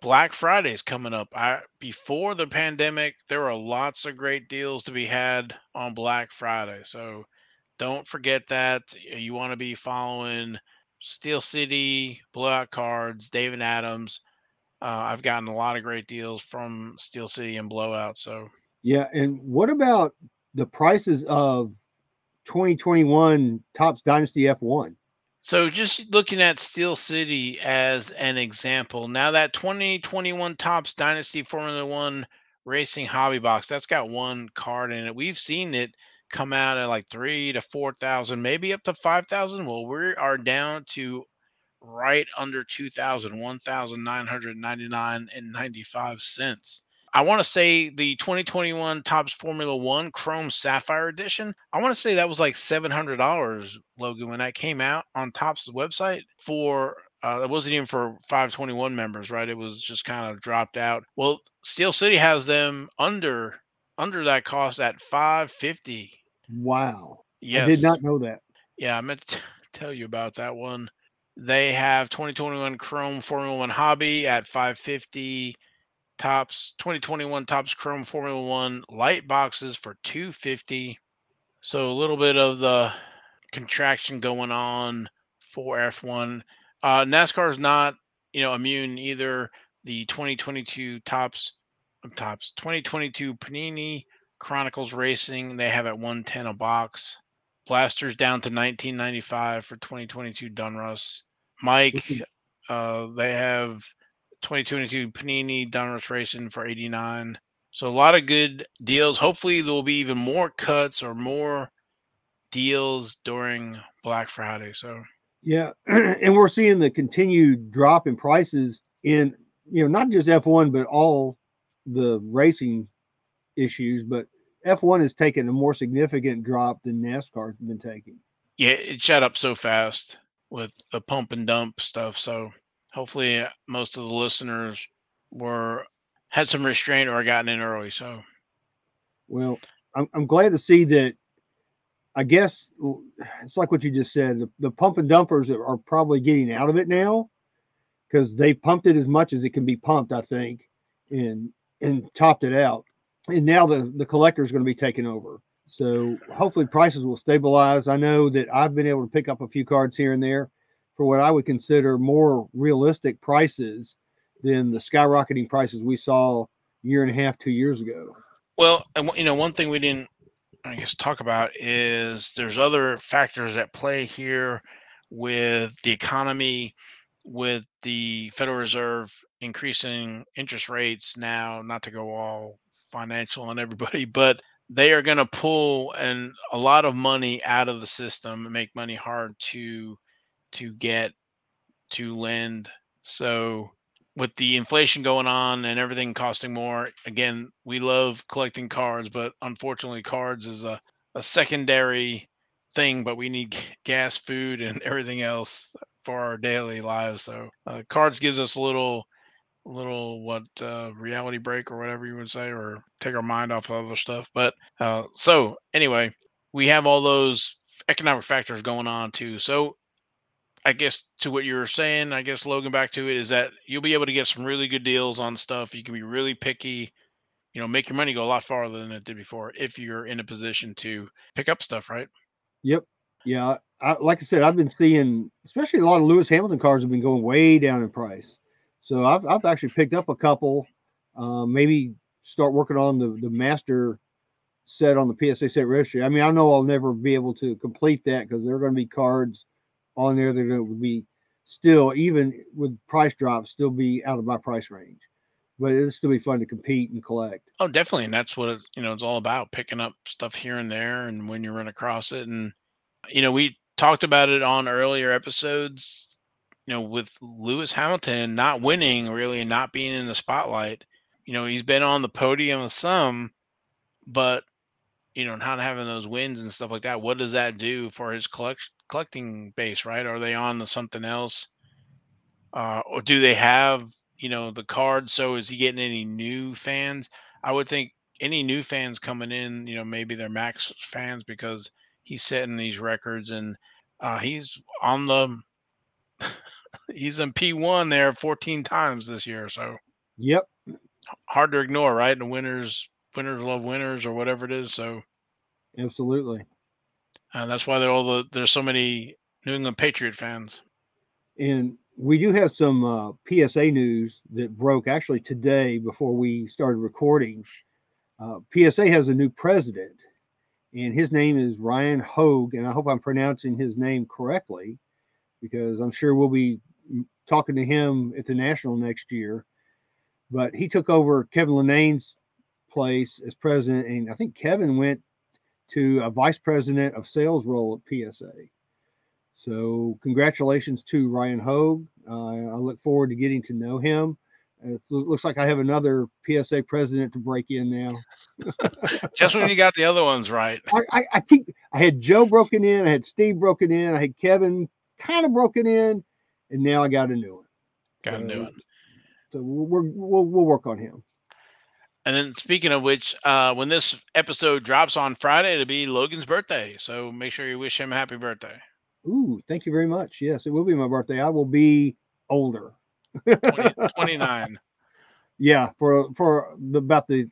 Black Friday is coming up. I before the pandemic, there were lots of great deals to be had on Black Friday. So don't forget that. You want to be following Steel City, Blowout Cards, David Adams. Uh, I've gotten a lot of great deals from Steel City and Blowout. So Yeah, and what about the prices of 2021 Topps Dynasty F1? So just looking at Steel City as an example, now that 2021 Topps Dynasty Formula One Racing Hobby Box, that's got one card in it. We've seen it come out at like three to four thousand, maybe up to five thousand. Well, we are down to right under 2000 1999 and 95 cents i want to say the 2021 Topps formula one chrome sapphire edition i want to say that was like $700 logan when that came out on Topps website for uh, it wasn't even for 521 members right it was just kind of dropped out well steel city has them under under that cost at 550 Wow. yes I did not know that. yeah, I meant to *laughs* tell you about that one. They have 2021 Chrome Formula One Hobby at 550. Topps 2021 Topps Chrome Formula One light boxes for 250. So a little bit of the contraction going on for F1. Uh, NASCAR is not, you know, immune either. The 2022 Topps, um, Topps 2022 Panini Chronicles Racing they have at 110 a box. Blasters down to 1995 for 2022 Donruss. Mike, Mhm. uh, they have 2022 Panini Donruss Racing for 89. So a lot of good deals. Hopefully there will be even more cuts or more deals during Black Friday. So Yeah, *clears throat* and we're seeing the continued drop in prices in you know not just F1 but all the racing issues. But F1 has taken a more significant drop than NASCAR's been taking. yeah, it shut up so fast with the pump and dump stuff. So hopefully uh, most of the listeners were had some restraint or gotten in early. So Well, I'm, I'm glad to see that. I guess it's like what you just said. The, the pump and dumpers are, probably getting out of it now because they pumped it as much as it can be pumped, I think, and and topped it out. And now the the collector is going to be taking over. So hopefully prices will stabilize. I know that I've been able to pick up a few cards here and there for what I would consider more realistic prices than the skyrocketing prices we saw year and a half, two years ago. Well, and you know, one thing we didn't, I guess, talk about is there's other factors at play here with the economy, with the Federal Reserve increasing interest rates now. Not to go all financial on everybody, *laughs* but they are going to pull and a lot of money out of the system and make money hard to to get to lend. So with the inflation going on and everything costing more, again, we love collecting cards, but unfortunately, cards is a, a secondary thing, but we need gas, food, and *laughs* everything else for our daily lives. So uh, cards gives us a little, little what uh, reality break or whatever you would say, or take our mind off of other stuff. But uh, so anyway, we have all those economic factors going on too. So I guess to what you were saying, I guess Logan, back to it is that you'll be able to get some really good deals on stuff. You can be really picky, you know, make your money go a lot farther than it did before if you're in a position to pick up stuff, right? Yep. Yeah. I, like I said, I've been seeing, especially a lot of Lewis Hamilton cars have been going way down in price. So I've, I've actually picked up a couple. Uh, maybe start working on the the master set on the PSA set registry. I mean, I know I'll never be able to complete that because there are going to be cards on there that would be still, even with price drops, still be out of my price range. But it'll still be fun to compete and collect. Oh, definitely. And that's what it, you know, it's all about picking up stuff here and there and when you run across it. And, you know, we talked about it on earlier episodes, you know, with Lewis Hamilton not winning really not being in the spotlight. You know, he's been on the podium some, but, you know, not having those wins and stuff like that. What does that do for his collect, collecting base, right? Are they on to something else? Uh, or do they have you know the card so is he getting any new fans i would think any new fans coming in you know maybe they're max fans because he's setting these records and uh he's on the *laughs* he's in p1 there 14 times this year so Yep. hard to ignore right and winners winners love winners or whatever it is so Absolutely. uh, that's why they're all the there's so many new england patriot fans And we do have some uh, PSA news that broke actually today before we started recording. Uh, PSA has a new president, and his name is Ryan Hogue. And I hope I'm pronouncing his name correctly because I'm sure we'll be talking to him at the National next year. But he took over Kevin Lenane's place as president, and I think Kevin went to a vice president of sales role at PSA. So, congratulations to Ryan Hogue. Uh, I look forward to getting to know him. It looks like I have another PSA president to break in now. *laughs* Just when you got the other ones right. I, I, I keep. I had Joe broken in. I had Steve broken in. I had Kevin kind of broken in, and now I got a new one. Got a new one. So we're, we'll we'll work on him. And then speaking of which, uh, when this episode drops on Friday, it'll be Logan's birthday. So make sure you wish him a happy birthday. Ooh, thank you very much. Yes, it will be my birthday. I will be older. 20, *laughs* 29. Yeah, for for the about the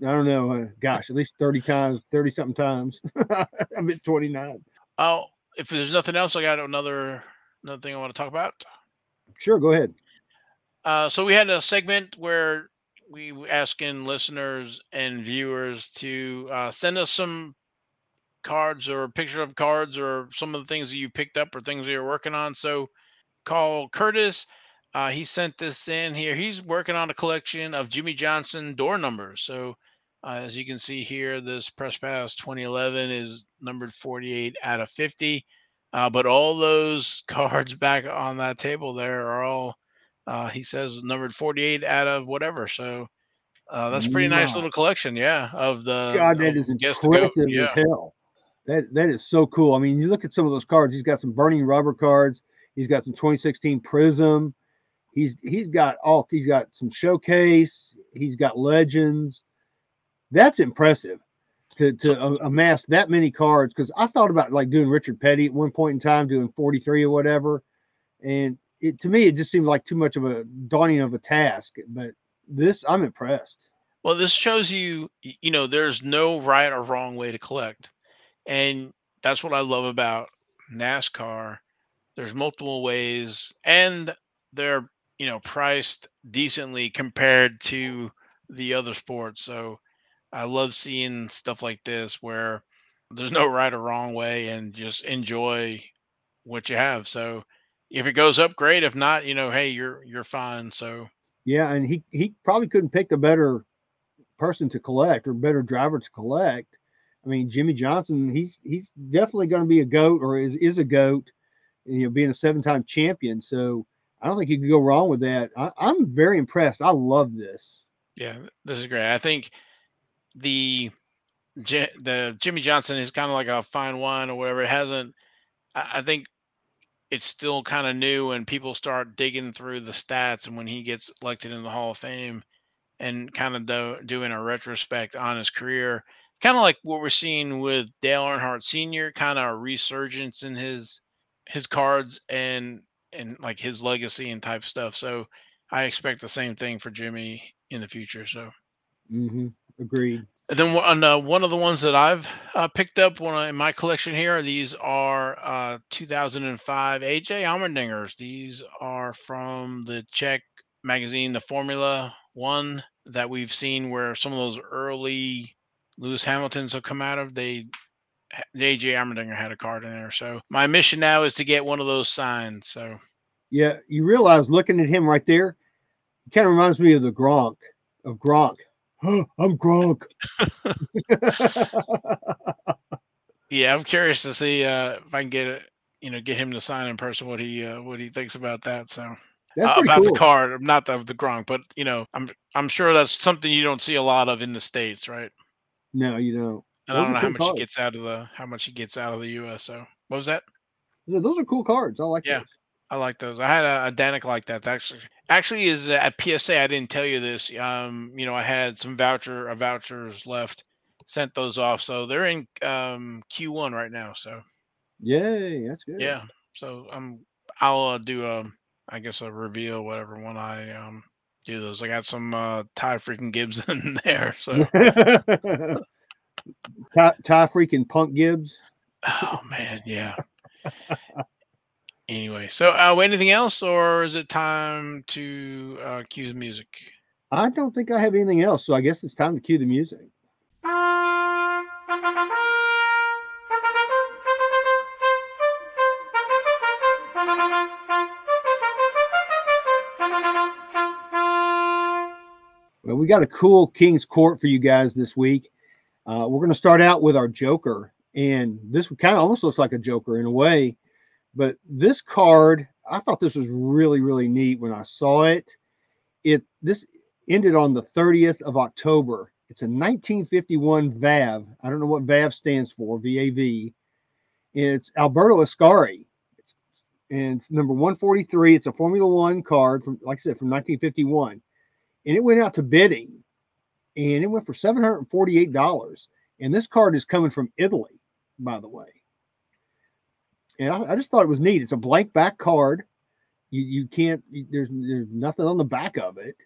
I don't know, uh, gosh, at least 30 times, 30 something times. *laughs* I'm at 29. Oh, if there's nothing else, I got another another thing I want to talk about. Sure, go ahead. Uh, so we had a segment where we asking listeners and viewers to uh, send us some cards or a picture of cards or some of the things that you picked up or things that you're working on. So call Curtis. Uh, he sent this in here. He's working on a collection of Jimmie Johnson door numbers. So uh, as you can see here, this Press Pass 2011 is numbered 48 out of 50. Uh, but all those *laughs* cards back on that table there are all, uh, he says, numbered 48 out of whatever. So uh, that's a pretty nice little collection, yeah, of the. God, that is impressive yeah. as hell. That that is so cool. I mean, you look at some of those cards. He's got some burning rubber cards. He's got some 2016 Prism. He's he's got all. He's got some showcase. He's got legends. That's impressive to to amass that many cards. Because I thought about like doing Richard Petty at one point in time, doing 43 or whatever, and it to me it just seemed like too much of a daunting of a task. But this, I'm impressed. Well, this shows you, you know, there's no right or wrong way to collect. And that's what I love about NASCAR. There's multiple ways and they're, you know, priced decently compared to the other sports. So I love seeing stuff like this where there's no right or wrong way and just enjoy what you have. So if it goes up, great. If not, you know, hey, you're you're fine. So yeah, and he he probably couldn't pick a better person to collect or better driver to collect I mean, Jimmie Johnson, he's he's definitely going to be a goat or is, is a goat, you know, being a seven time champion. So I don't think you can go wrong with that. I, I'm very impressed. I love this. Yeah, this is great. I think the the Jimmie Johnson is kind of like a fine wine or whatever. It hasn't. I think it's still kind of new, and people start digging through the stats, and when he gets elected in the Hall of Fame, and kind of do, doing a retrospect on his career, kind of like what we're seeing with Dale Earnhardt Sr. kind of a resurgence in his his cards and and like his legacy and type stuff. So I expect the same thing for jimmie in the future. So, mm-hmm. agreed. And then one, uh, one of the ones that I've uh, picked up one in my collection here. These are uh, 2005 AJ Allmendingers. These are from the Czech magazine, the Formula One that we've seen, where some of those early Lewis Hamilton's have come out of. They AJ Allmendinger had a card in there. So my mission now is to get one of those signed. So yeah, you realize looking at him right there, it kind of reminds me of the Gronk of Gronk. I'm Gronk. yeah, I'm curious to see uh, if I can get it. You know, get him to sign in person what he uh, what he thinks about that. So uh, about cool. the card, not the the Gronk, but you know, I'm I'm sure that's something you don't see a lot of in the states, right? No, you don't. And I don't know how much cards. he gets out of the how much he gets out of the USO. What was that? Yeah, those are cool cards. I like yeah, those. I like those. I had a, a Danica like that. that. Actually, actually is at PSA. I didn't tell you this. Um, you know, I had some voucher uh, vouchers left. Sent those off, so they're in um Q1 right now. So, yay, that's good. Yeah. So I'm um, I'll uh, do a I guess a reveal whatever when I um do those. I got some uh, Ty freaking Gibbs *laughs* in there. So *laughs* Ty, Ty freaking Punk Gibbs. Oh man, yeah. *laughs* Anyway, so uh, anything else, or is it time to uh, cue the music? I don't think I have anything else, so I guess it's time to cue the music. Well, we got a cool King's Court for you guys this week. Uh, we're going to start out with our Joker, and this kind of almost looks like a Joker in a way. But this card, I thought this was really, really neat when I saw it. It this ended on the 30th of October. It's a 1951 VAV. I don't know what VAV stands for, VAV. It's Alberto Ascari. And it's number 143. It's a Formula One card from, like I said, from 1951 and it went out to bidding and it went for $748 and this card is coming from italy by the way and i, I just thought it was neat. It's a blank back card. You, you can't there's there's nothing on the back of it.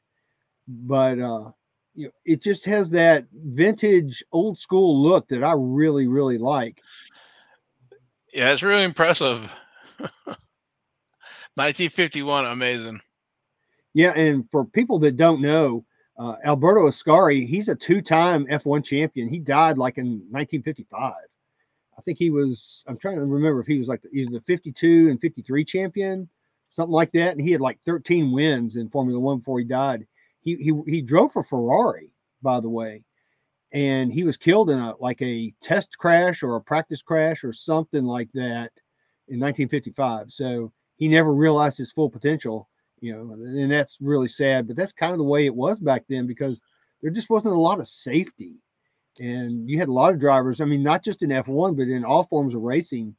But uh you know, it just has that vintage old school look that i really really like. Yeah it's really impressive. *laughs* 1951 amazing. Yeah, and for people that don't know, uh, Alberto Ascari, he's a two-time F1 champion. He died like in 1955. I think he was. I'm trying to remember if he was like the, either the 52 and 53 champion, something like that. And he had like 13 wins in Formula One before he died. He he he drove for Ferrari, by the way, and he was killed in a like a test crash or a practice crash or something like that in 1955. So he never realized his full potential you know, and that's really sad. But that's kind of the way it was back then because there just wasn't a lot of safety, and you had a lot of drivers. I mean, not just in F1, but in all forms of racing,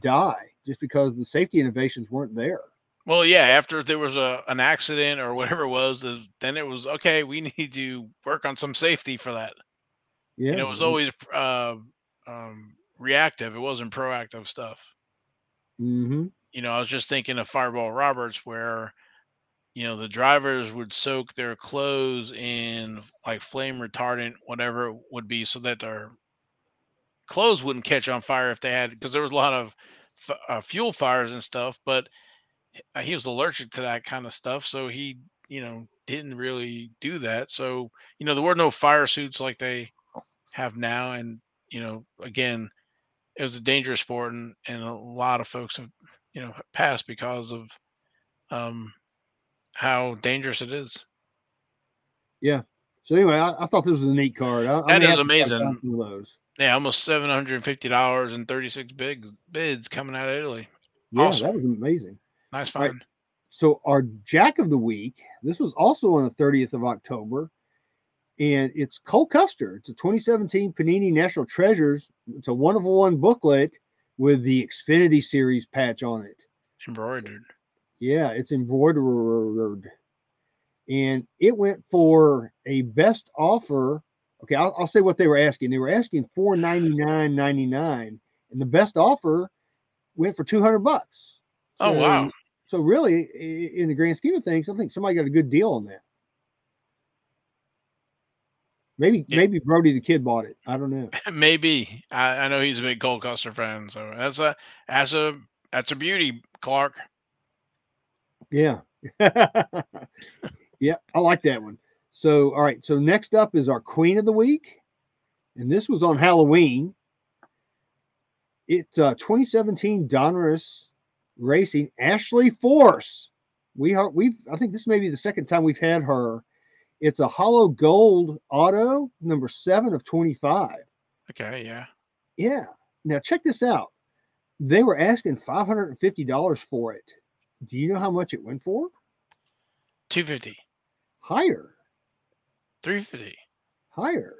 die just because the safety innovations weren't there. Well, yeah, after there was a an accident or whatever it was, then it was okay. We *laughs* need to work on some safety for that. Yeah, and it was always uh, um, reactive. It wasn't proactive stuff. Mm-hmm. You know, I was just thinking of Fireball Roberts, where you know the drivers would soak their clothes in like flame retardant whatever it would be so that their clothes wouldn't catch on fire if they had because there was a lot of uh, fuel fires and stuff but uh, he was allergic to that kind of stuff so he you know didn't really do that so you know there were no fire suits like they have now and you know again it was a dangerous sport and, and a lot of folks have you know passed because of um how dangerous it is. Yeah. So anyway, I, I thought this was a neat card. I, that is amazing. Yeah, almost seven hundred and fifty dollars and thirty six big bids coming out of Italy. Yeah, awesome. that was amazing. Nice find. Right. So our Jack of the Week. This was also on the thirtieth of October, and it's Cole Custer. It's a 2017 Panini National Treasures. It's a one of one booklet with the Xfinity Series patch on it. Embroidered. Yeah, it's embroidered. And it went for a best offer. Okay, I'll, I'll say what they were asking. They were asking four ninety nine ninety nine, and the best offer went for two hundred bucks. Oh, so, oh wow! So really, in the grand scheme of things, I think somebody got a good deal on that. Maybe yeah. maybe Brody the kid bought it. I don't know. *laughs* maybe I, I know he's a big Cole Custer fan, so that's a that's a that's a beauty, Clark. Yeah. yeah, I like that one. So, all right. So, next up is our Queen of the Week. And this was on Halloween. It's uh, 2017 Donruss Racing Ashley Force. We are, we've, I think this may be the second time we've had her. It's a hollow gold auto, number seven of 25. Okay. Yeah. Yeah. Now, check this out. They were asking $550 for it. Do you know how much it went for? 250. Higher. 350. Higher.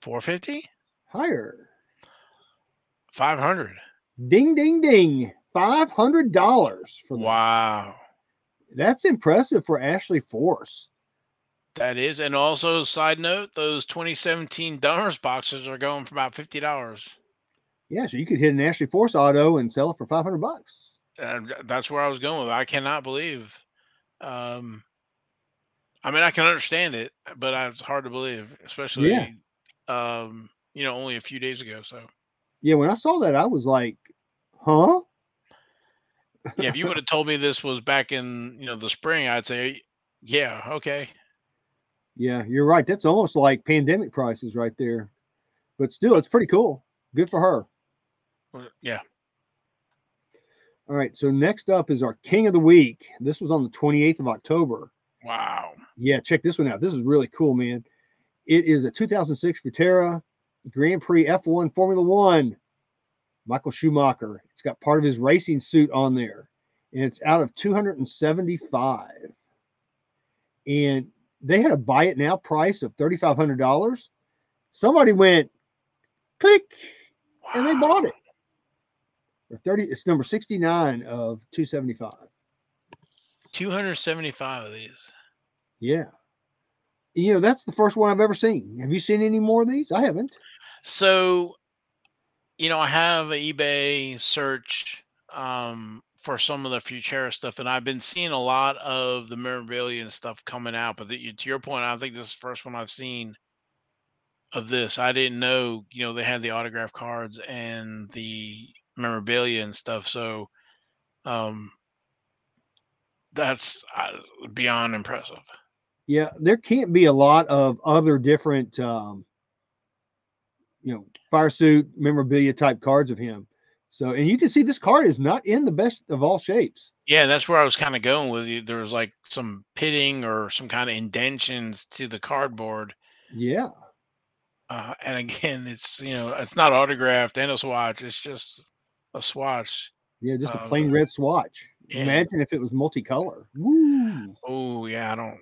450. Higher. 500. Ding ding ding. $500 for that. Wow. That's impressive for Ashley Force. That is, and also side note, those 2017 Donruss boxes are going for about fifty dollars. Yeah, so you could hit an Ashley Force auto and sell it for five hundred bucks and that's where I was going with. I cannot believe. Um, I mean, I can understand it, but it's hard to believe, especially, yeah. um, you know, only a few days ago. So, yeah, when I saw that, I was like, "Huh." Yeah, if you would have told me this was back in you know the spring, I'd say, yeah, okay. Yeah, you're right. That's almost like pandemic prices right there. But still, it's pretty cool. Good for her. Yeah, All right. So next up is our King of the Week. This was on the 28th of October. wow. Yeah, check this one out. This is really cool, man. It is a 2006 Futera Grand Prix F1 Formula One. Michael Schumacher. It's got part of his racing suit on there, and it's out of 275. And they had a buy it now price of $3,500. Somebody went click and they bought it. For 30, it's number 69 of 275. 275 of these. Yeah. You know, that's the first one I've ever seen. Have you seen any more of these? I haven't. So, you know, I have an eBay search um, for some of the Futera stuff, and I've been seeing a lot of the memorabilia and stuff coming out. But the, to your point, I think this is the first one I've seen of this. I didn't know, you know, they had the autograph cards and the memorabilia and stuff. So, um, that's uh, beyond impressive. Yeah, there can't be a lot of other different um you know, fire suit memorabilia type cards of him. So and you can see this card is not in the best of all shapes. Yeah, that's where I was kind of going with you. There was like some pitting or some kind of indentions to the cardboard. Yeah. Uh, and again, it's you know, it's not autographed and a swatch. It's just a swatch. Yeah, just a Uh, plain red swatch. yeah. Imagine if it was multicolor. Woo. Oh yeah, I don't.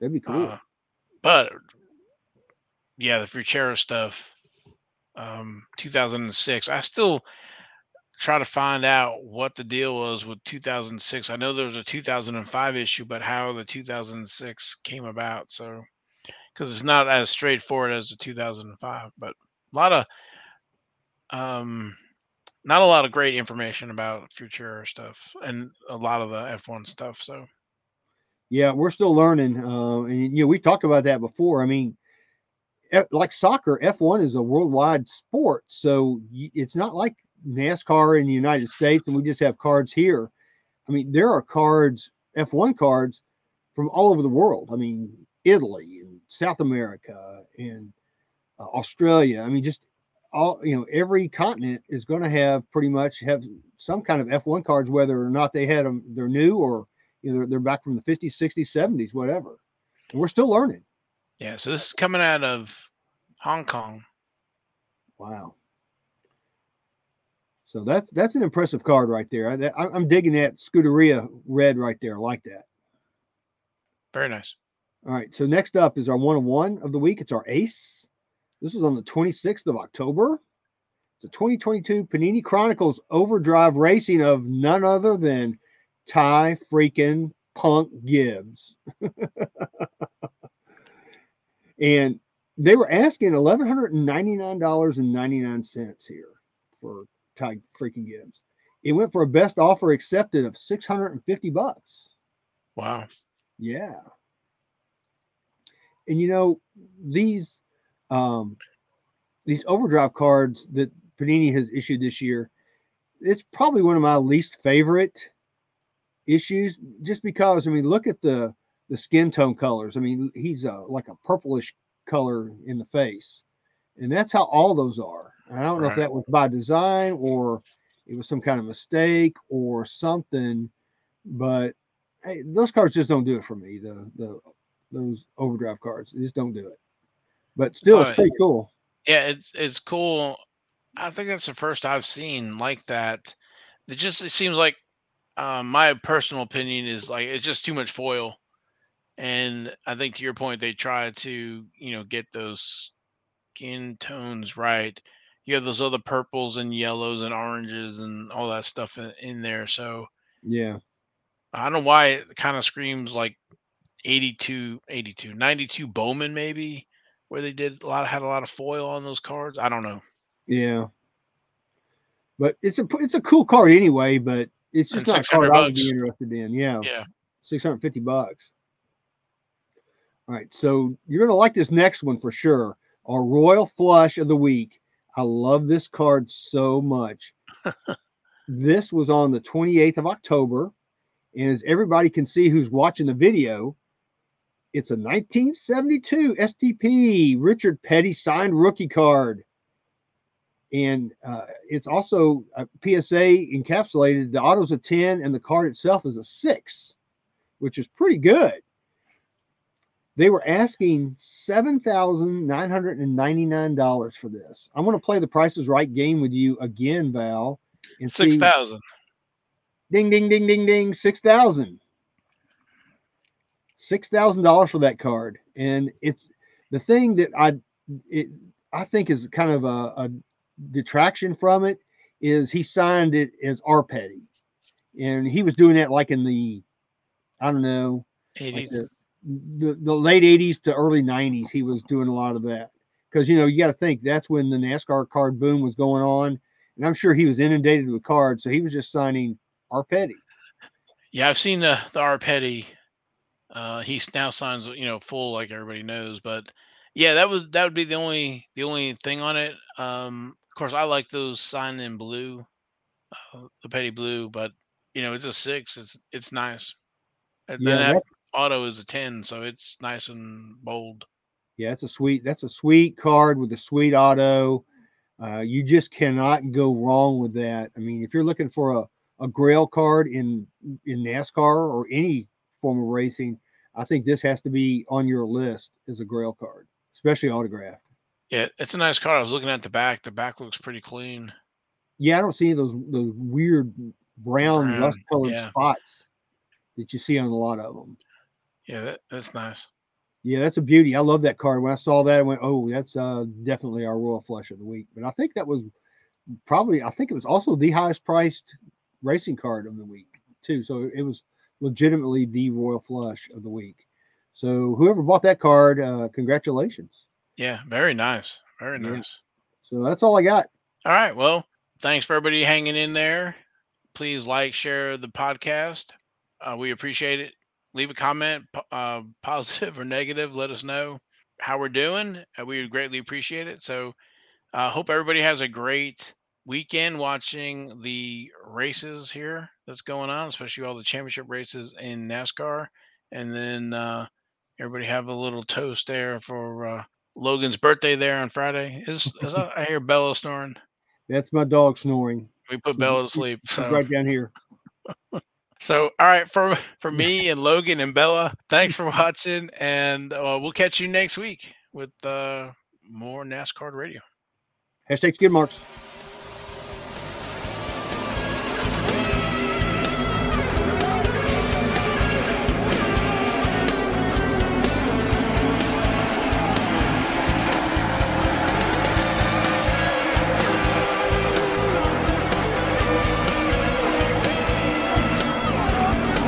That'd be cool. Uh, but yeah, the Futera stuff, um, 2006. I still try to find out what the deal was with 2006. I know there was a 2005 issue, but how the 2006 came about. So, because it's not as straightforward as the 2005, but a lot of, um, not a lot of great information about Futera stuff and a lot of the F1 stuff. So, Yeah, we're still learning. Uh, and you know, we talked about that before. I mean, F- like soccer, F1 is a worldwide sport, so it's not like NASCAR in the United States, and we just have cards here. I mean, there are cards, F1 cards, from all over the world. I mean, Italy and South America and uh, Australia. I mean, just all you know, every continent is going to have pretty much have some kind of F1 cards, whether or not they had them, they're new or either they're back from the 50s, 60s, 70s, whatever. And we're still learning. yeah, so this is coming out of Hong Kong. Wow. So that's that's an impressive card right there. I, I'm digging that Scuderia red right there. I like that. Very nice. All right. So next up is our one on one of the week. It's our ace. This was on the 26th of October. It's a 2022 Panini Chronicles Overdrive Racing of none other than Ty freaking Punk Gibbs. *laughs* and they were asking $1,199.99 here for Ty freaking Gibbs. It went for a best offer accepted of 650 bucks. Wow. Yeah. And you know, these um these overdrive cards that Panini has issued this year, it's probably one of my least favorite issues just because I mean, look at the the skin tone colors. I mean, he's uh, like a purplish color in the face. And that's how all those are. And I don't know if that was by design or it was some kind of mistake or something, but hey, those cards just don't do it for me. The the those overdrive cards they just don't do it. But still, it's pretty cool. Yeah, it's it's cool. I think that's the first I've seen like that. It just it seems like um, my personal opinion is like it's just too much foil, and I think to your point, they try to you know get those skin tones right. You have those other purples and yellows and oranges and all that stuff in, in there. So Yeah, I don't know why it kind of screams like 82, 82, 92 Bowman maybe, where they did a lot had a lot of foil on those cards. I don't know. yeah. But it's a it's a cool card anyway. But it's just And not a card 600 I would be interested in. Yeah, Yeah. six hundred fifty bucks. All right, so you're gonna like this next one for sure. Our Royal Flush of the Week. I love this card so much. *laughs* this was on the 28th of October. And as everybody can see who's watching the video, it's a 1972 STP Richard Petty signed rookie card. And uh, it's also a PSA encapsulated. The auto's a 10 and the card itself is a 6, which is pretty good. They were asking $7,999 for this. I'm going to play the prices right game with you again, Val. And Six thousand. Ding, ding, ding, ding, ding. Six thousand. Six thousand dollars for that card, and it's the thing that I it I think is kind of a, a detraction from it is he signed it as R Petty, and he was doing that like in the I don't know 80s. Like the, the, the late 80s to early 90s he was doing a lot of that because you know you got to think that's when the NASCAR card boom was going on and I'm sure he was inundated with cards, so he was just signing R Petty. Yeah, I've seen the the R Petty. Uh, he now signs, you know, full like everybody knows. But yeah, that was that would be the only the only thing on it. Um, of course, I like those signed in blue, uh, the Petty blue. But you know, it's a six. It's it's nice. And yeah, that auto is a ten, so it's nice and bold. Yeah, that's a sweet. That's a sweet card with a sweet auto. Uh, you just cannot go wrong with that. I mean, if you're looking for a, a grail card in in NASCAR or any form of racing, I think this has to be on your list as a grail card, especially autographed. Yeah, it's a nice card. I was looking at the back. The back looks pretty clean. Yeah, I don't see those those weird brown, brown rust colored yeah. spots that you see on a lot of them. Yeah, that, that's nice. Yeah, that's a beauty. I love that card. When I saw that, I went, "Oh, that's uh, definitely our Royal Flush of the week." But I think that was probably, I think it was also the highest priced racing card of the week too. So it was legitimately the Royal Flush of the week. So whoever bought that card, uh, congratulations. Yeah, very nice, very nice. Yeah. So that's all I got. All right. Well, thanks for everybody hanging in there. Please like, share the podcast. Uh, we appreciate it leave a comment, *laughs* uh, positive or negative. Let us know how we're doing. Uh, we would greatly appreciate it. So, I uh, hope everybody has a great weekend watching the races here that's going on, especially all the championship races in NASCAR. And then uh, everybody have a little toast there for uh, Logan's birthday there on Friday. Is, is I hear Bella snoring? That's my dog snoring. We put Bella to sleep. So. Right down here. *laughs* So, all right, for for me and Logan and Bella, thanks for watching, and uh, we'll catch you next week with uh, more NASCAR radio. Hashtag skid marks.